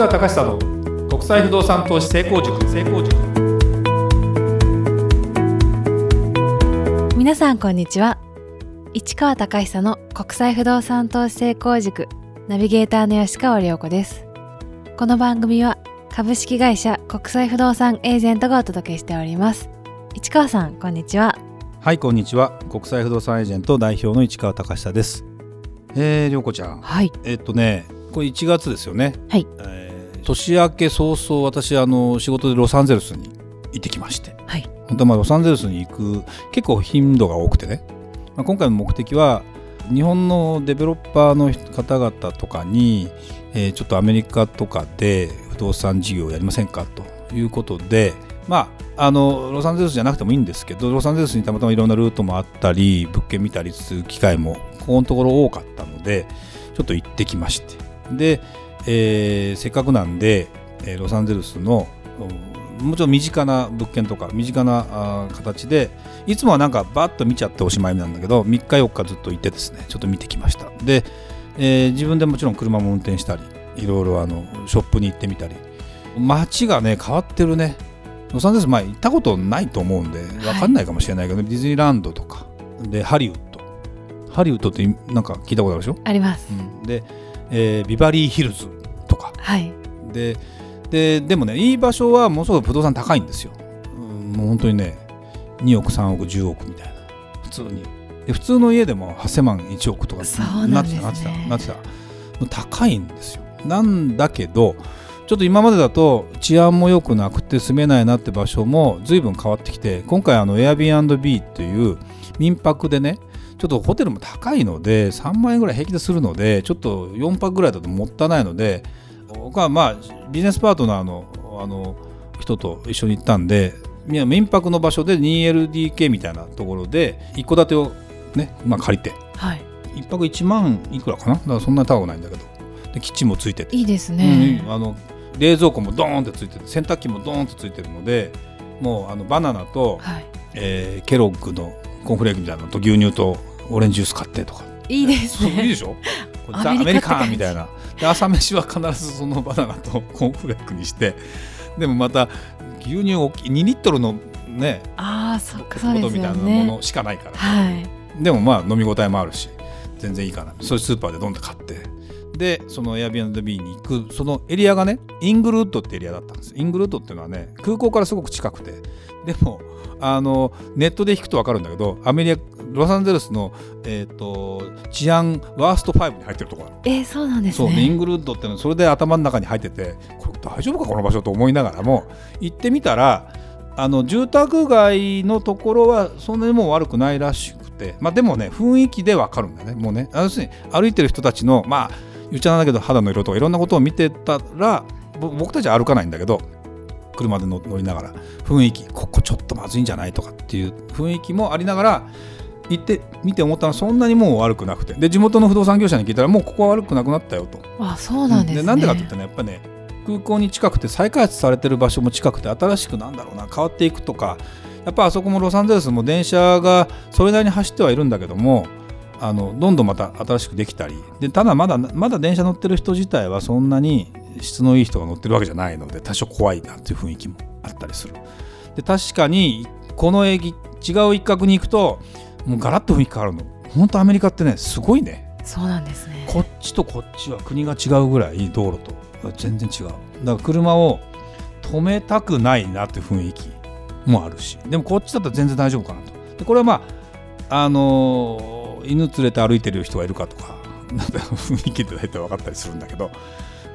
川隆久の国際不動産投資成功塾。成功塾皆さんこんにちは。市川隆久の国際不動産投資成功塾。ナビゲーターの吉川良子です。この番組は株式会社国際不動産エージェントがお届けしております。市川さんこんにちは。はいこんにちは。国際不動産エージェント代表の市川隆久です。えー、良子ちゃん。はい。えっとねこれ1月ですよね。はい。えー年明け早々私あの仕事でロサンゼルスに行ってきまして。はい。本当はまあロサンゼルスに行く結構頻度が多くてね、まあ、今回の目的は日本のデベロッパーの方々とかに、えーちょっとアメリカとかで不動産事業をやりませんかということでまああのロサンゼルスじゃなくてもいいんですけどロサンゼルスにたまたまいろんなルートもあったり物件見たりする機会もここのところ多かったのでちょっと行ってきまして。で、えーせっかくなんで、えーロサンゼルスのうんもちろん身近な物件とか身近な形でいつもはなんかバッと見ちゃっておしまいなんだけど3日4日ずっと行ってですねちょっと見てきました。で、えー自分でもちろん車も運転したりいろいろあのショップに行ってみたり街がね変わってるね。ロサンゼルス前行ったことないと思うんで分かんないかもしれないけど、ディズニーランドとかでハリウッド。ハリウッドってなんか聞いたことあるでしょ、あります。うん、で、えービバリーヒルズとか。はい。でででもねいい場所はものすごく不動産高いんですよ、うん、もう本当にね2億3億10億みたいな。普通に。で普通の家でも8000万1億とかなってた。なってた。なってた。高いんですよ。なんだけどちょっと今までだと治安も良くなくて住めないなって場所も随分変わってきて今回あの Airbnb という民泊でねちょっとホテルも高いので3万円ぐらい平気でするのでちょっと4泊ぐらいだともったいないので僕はまあビジネスパートナーのあの人と一緒に行ったんで民泊の場所で 2LDK みたいなところで一戸建てをね、まあ、借りて。はい。一泊1万いくらかな？だからそんなに高くないんだけど。でキッチンもついてて、いいですね、うんあの冷蔵庫もドーンってついてて洗濯機もドーンってついてるのでもうあのバナナと、はい。えーケロッグのコーンフレークみたいなのと牛乳とオレンジジュース買ってとか。いいですそういいねでしょ？ザ・アアメメリカンみたいな。で朝飯は必ずそのバナナとコーンフレークにして。でもまた牛乳大きい2リットルのねああそっかボそうですトルみたいなものしかないから、はい。でもまあ飲み応えもあるし全然いいかな。そういうスーパーでどんどん買ってでその Airbnb に行く。そのエリアがねイングルウッドってエリアだったんです。イングルウッドっていうのはね空港からすごく近くて。でもあのネットで引くと分かるんだけどアメリカロサンゼルスの、えー、と治安ワースト5に入ってるところえー、そうなんですそうでインねグルウッドっていうのはそれで頭の中に入っててこれ大丈夫かこの場所と思いながらも行ってみたらあの住宅街のところはそんなにもう悪くないらしくて、まあ、でもね雰囲気でわかるんだよね。もうね要するに歩いてる人たちのまあ言っちゃなんだけど肌の色とかいろんなことを見てたらぼ僕たちは歩かないんだけど車で乗乗りながら雰囲気ここちょっとまずいんじゃないとかっていう雰囲気もありながら行って見て思ったのはそんなにもう悪くなくて。で地元の不動産業者に聞いたらもうここは悪くなくなったよと。あそうなんですね、なんでかって言ったらねやっぱね空港に近くて再開発されてる場所も近くて新しくなんだろうな変わっていくとかやっぱあそこもロサンゼルスも電車がそれなりに走ってはいるんだけどもあのどんどんまた新しくできたり。でただまだまだ電車乗ってる人自体はそんなに質のいい人が乗ってるわけじゃないので多少怖いなっていう雰囲気もあったりする。で確かにこの駅違う一角に行くともうガラッと雰囲気変わるの。本当アメリカってねすごいね。そうなんですね。こっちとこっちは国が違うぐらい道路と全然違う。だから車を止めたくないなっていう雰囲気もあるし。でもこっちだったら全然大丈夫かなと。でこれはまああのー犬連れて歩いてる人がいるかとかなんか雰囲気で大体分かったりするんだけど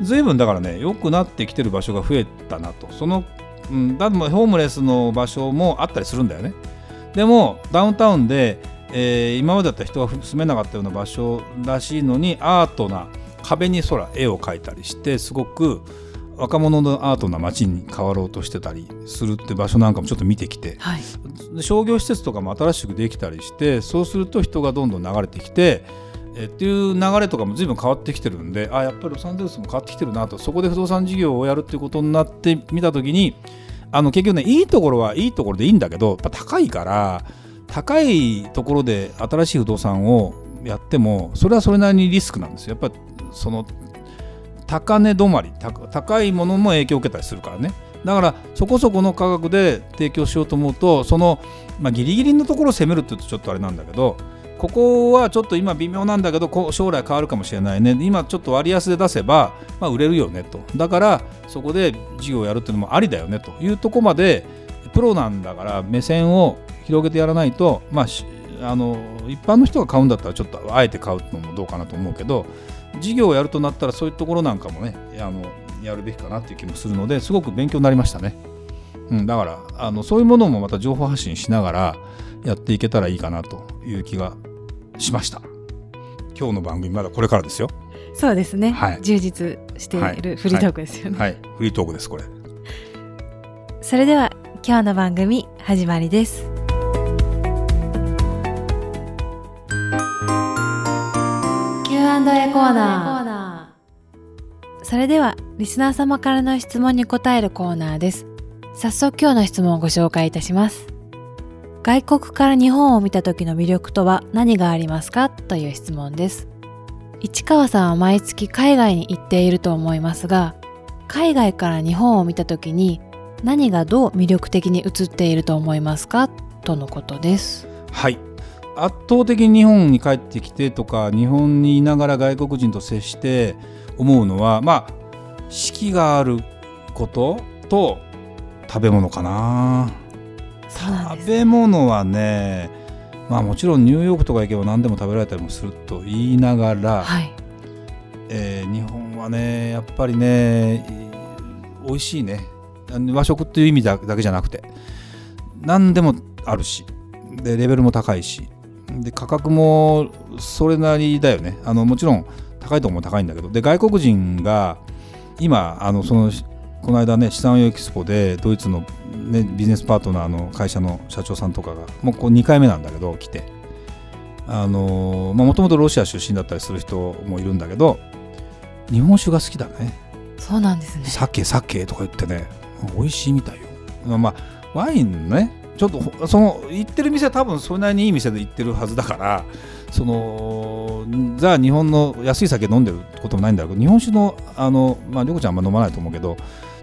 随分だからね良くなってきてる場所が増えたなと。その、うん、だってもうホームレスの場所もあったりするんだよね。でもダウンタウンで、えー今までだったら人が住めなかったような場所らしいのにアートな壁に空絵を描いたりしてすごく若者のアートな街に変わろうとしてたりするって場所なんかもちょっと見てきてはいで商業施設とかも新しくできたりしてそうすると人がどんどん流れてきてえっていう流れとかも随分変わってきてるんであやっぱりロサンゼルスも変わってきてるなとそこで不動産事業をやるっていうことになってみた時にあの結局ねいいところはいいところでいいんだけどやっぱ高いから高いところで新しい不動産をやってもそれはそれなりにリスクなんですよ。やっぱその高値止まり高いものも影響を受けたりするからね。だからそこそこの価格で提供しようと思うとその、まあ、ギリギリのところを攻めるって言うとちょっとあれなんだけどここはちょっと今微妙なんだけど将来変わるかもしれないね。今ちょっと割安で出せば、まあ、売れるよねと。だからそこで事業をやるっていうのもありだよねというとこまでプロなんだから目線を広げてやらないと、まあ、あの一般の人が買うんだったらちょっとあえて買うのもどうかなと思うけど事業をやるとなったらそういうところなんかもねあのやるべきかなっていう気もするのですごく勉強になりましたね。うん、だからあのそういうものもまた情報発信しながらやっていけたらいいかなという気がしました。今日の番組まだこれからですよ。そうですね。はい、充実しているフリートークですよね。はい、はい、フリートークですこれ。それでは今日の番組始まりです。Q&A コーナー。それではリスナー様からの質問に答えるコーナーです。早速今日の質問をご紹介いたします。外国から日本を見た時の魅力とは何がありますかという質問です。市川さんは毎月海外に行っていると思いますが、海外から日本を見た時に何がどう魅力的に映っていると思いますかとのことです。はい。圧倒的に日本に帰ってきてとか日本にいながら外国人と接して思うのはまあ四季があることと食べ物かな。食べ物はねまあもちろんニューヨークとか行けば何でも食べられたりもすると言いながら、はい、えー、日本はねやっぱりね美味しいね。和食っていう意味だけじゃなくて何でもあるしでレベルも高いしで価格もそれなりだよね。あのもちろん高いところも高いんだけど。で外国人が今あのそのこの間ね資産運用エキスポでドイツの、ね、ビジネスパートナーの会社の社長さんとかがもうこう2回目なんだけど来て。もともとロシア出身だったりする人もいるんだけど日本酒が好きだね。そうなんですね。酒酒とか言ってね。美味しいみたいよ。まあワインねちょっとその行ってる店は多分それなりにいい店で行ってるはずだからそのザ日本の安い酒飲んでることもないんだけど日本酒のあのまあ涼子ちゃんあんま飲まないと思うけど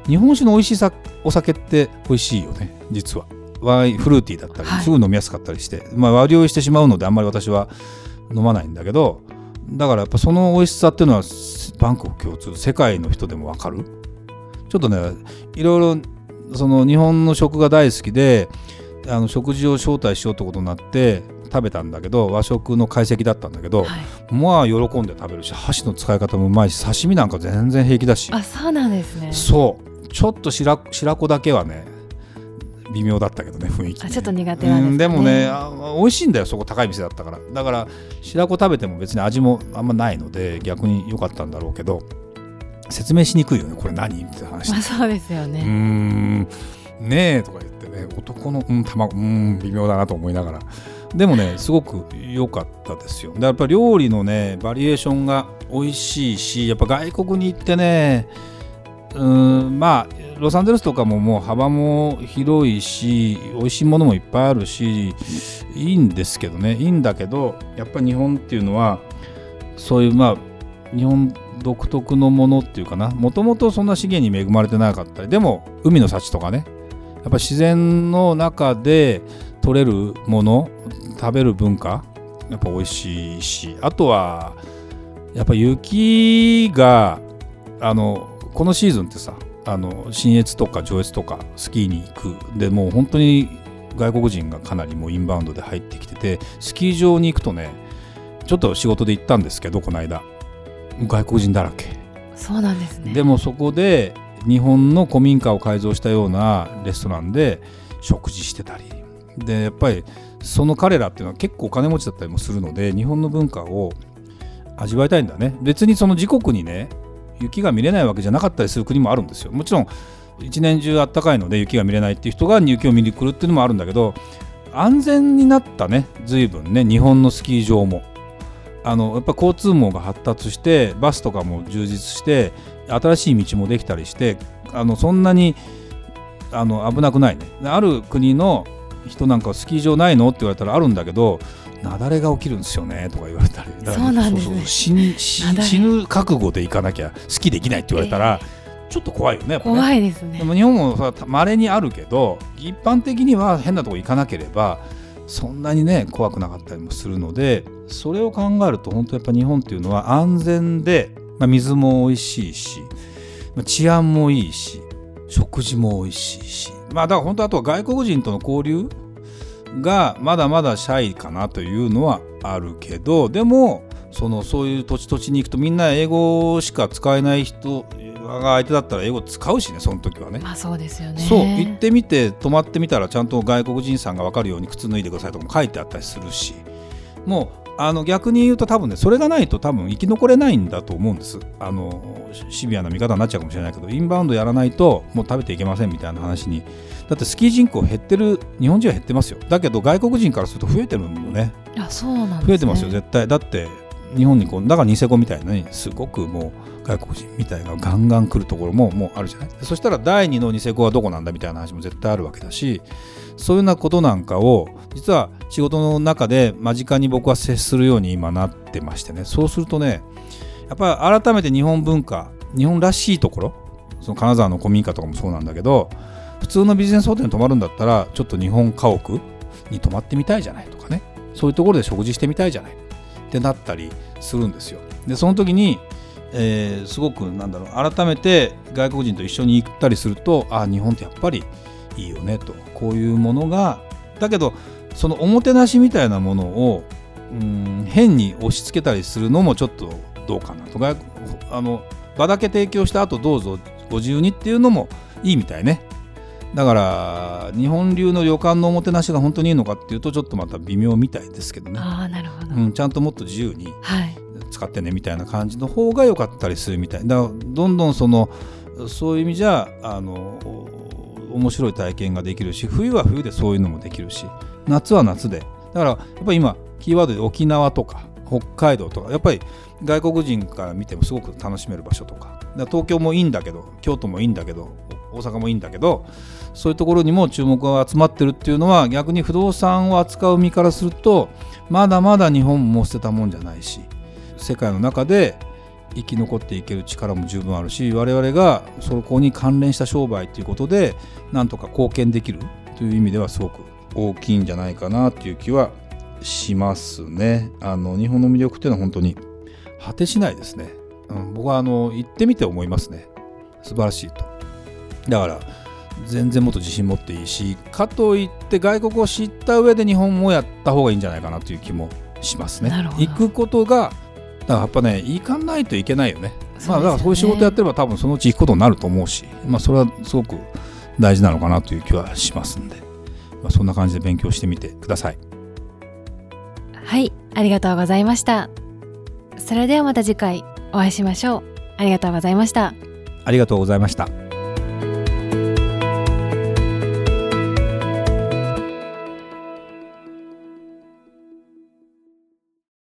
日本酒の美味しいさお酒って美味しいよね実は。ワインフルーティーだったり、すぐ飲みやすかったりして、まあ、割り酔いしてしまうのであんまり私は飲まないんだけどだからやっぱその美味しさっていうのはバンコク共通世界の人でも分かる。ちょっとねいろいろその日本の食が大好きであの食事を招待しようってことになって食べたんだけど和食の懐石だったんだけど、はい、まあ喜んで食べるし箸の使い方もうまいし刺身なんか全然平気だし。あそうなんですね。そう。ちょっと白白子だけはね微妙だったけどね雰囲気、ね、ちょっと苦手なんです、ね、でもねあ美味しいんだよそこ高い店だったから。だから白子食べても別に味もあんまないので逆に良かったんだろうけど説明しにくいよねこれ何？って話、まあ、そうですよね。うん。ねえとか言ってね男のうん卵うん微妙だなと思いながら。でもねすごく良かったですよ。でやっぱ料理のねバリエーションが美味しいしやっぱ外国に行ってねうんまあロサンゼルスとかももう幅も広いし美味しいものもいっぱいあるしいいんですけどね。いいんだけどやっぱ日本っていうのはそういうまあ日本独特のものっていうかな。もともとそんな資源に恵まれてなかったりでも海の幸とかねやっぱ自然の中で取れるもの食べる文化やっぱ美味しいしあとはやっぱ雪があのこのシーズンってさあの新越とか上越とかスキーに行く。でもう本当に外国人がかなりもうインバウンドで入ってきててスキー場に行くとねちょっと仕事で行ったんですけどこの間。外国人だらけ。そうなんですね。でもそこで日本の古民家を改造したようなレストランで食事してたり。でやっぱりその彼らっていうのは結構お金持ちだったりもするので日本の文化を味わいたいんだね。別にその自国にね雪が見れないわけじゃなかったりする国もあるんですよ。もちろん一年中あったかいので雪が見れないっていう人が雪を見に来るっていうのもあるんだけど安全になったね随分ね日本のスキー場も。あのやっぱ交通網が発達してバスとかも充実して新しい道もできたりしてあのそんなにあの危なくないね。ある国の人なんかスキー場ないのって言われたらあるんだけど雪崩が起きるんですよねとか言われたり。そうなんですね。死ぬ覚悟で行かなきゃスキーできないって言われたら、えーちょっと怖いよね、ね、怖いですね。でも日本もさ稀にあるけど一般的には変なとこ行かなければそんなにね怖くなかったりもするのでそれを考えると本当やっぱ日本っていうのは安全で、まあ、水も美味しいし、まあ、治安もいいし食事も美味しいしまあだから本当あとは外国人との交流がまだまだシャイかなというのはあるけどでもそのそういう土地土地に行くとみんな英語しか使えない人が相手だったら英語使うしねその時はね。まあそうですよね。そう行ってみて泊まってみたらちゃんと外国人さんが分かるように靴脱いでくださいとかも書いてあったりするしもうあの逆に言うと多分ねそれがないと多分生き残れないんだと思うんです。あのシビアな見方になっちゃうかもしれないけどインバウンドやらないともう食べていけませんみたいな話に。だってスキー人口減ってる日本人は減ってますよ。だけど外国人からすると増えてるんよね。あそうなん、ね、増えてますよ絶対。だって日本にこうだからニセコみたいなすごくもう外国人みたいなガンガン来るところももうあるじゃない。そしたら第2のニセコはどこなんだみたいな話も絶対あるわけだしそういうようなことなんかを実は仕事の中で間近に僕は接するように今なってましてね。そうするとねやっぱり改めて日本文化日本らしいところその金沢の古民家とかもそうなんだけど普通のビジネスホテルに泊まるんだったらちょっと日本家屋に泊まってみたいじゃないとかね。そういうところで食事してみたいじゃない。ってなったりするんですよ。でその時に、えー、すごくなんだろう改めて外国人と一緒に行ったりするとあ日本ってやっぱりいいよねと。こういうものがだけどそのおもてなしみたいなものをうん変に押し付けたりするのもちょっとどうかなとかあの場だけ提供した後どうぞご自由にっていうのもいいみたいね。だから日本流の旅館のおもてなしが本当にいいのかっていうとちょっとまた微妙みたいですけどね。あなるほど、うん、ちゃんともっと自由に使ってねみたいな感じの方が良かったりするみたい。だからどんどんそのそういう意味じゃあの面白い体験ができるし冬は冬でそういうのもできるし夏は夏で。だからやっぱり今キーワードで沖縄とか北海道とかやっぱり外国人から見てもすごく楽しめる場所とか。東京もいいんだけど京都もいいんだけど大阪もいいんだけどそういうところにも注目が集まってるっていうのは逆に不動産を扱う身からするとまだまだ日本も捨てたもんじゃないし世界の中で生き残っていける力も十分あるし我々がそこに関連した商売ということでなんとか貢献できるという意味ではすごく大きいんじゃないかなという気はしますね。あの日本の魅力っていうのは本当に果てしないですね。うん、僕はあの行ってみて思いますね。素晴らしいと。だから全然もっと自信持っていいしかといって外国を知った上で日本もやった方がいいんじゃないかなという気もしますね。行くことがだからやっぱね行かないといけないよね。ねまあだからそういう仕事やってれば多分そのうち行くことになると思うし、まあ、それはすごく大事なのかなという気はしますんで、まあ、そんな感じで勉強してみてください。はいありがとうございました。それではまた次回お会いしましょう。ありがとうございました。ありがとうございました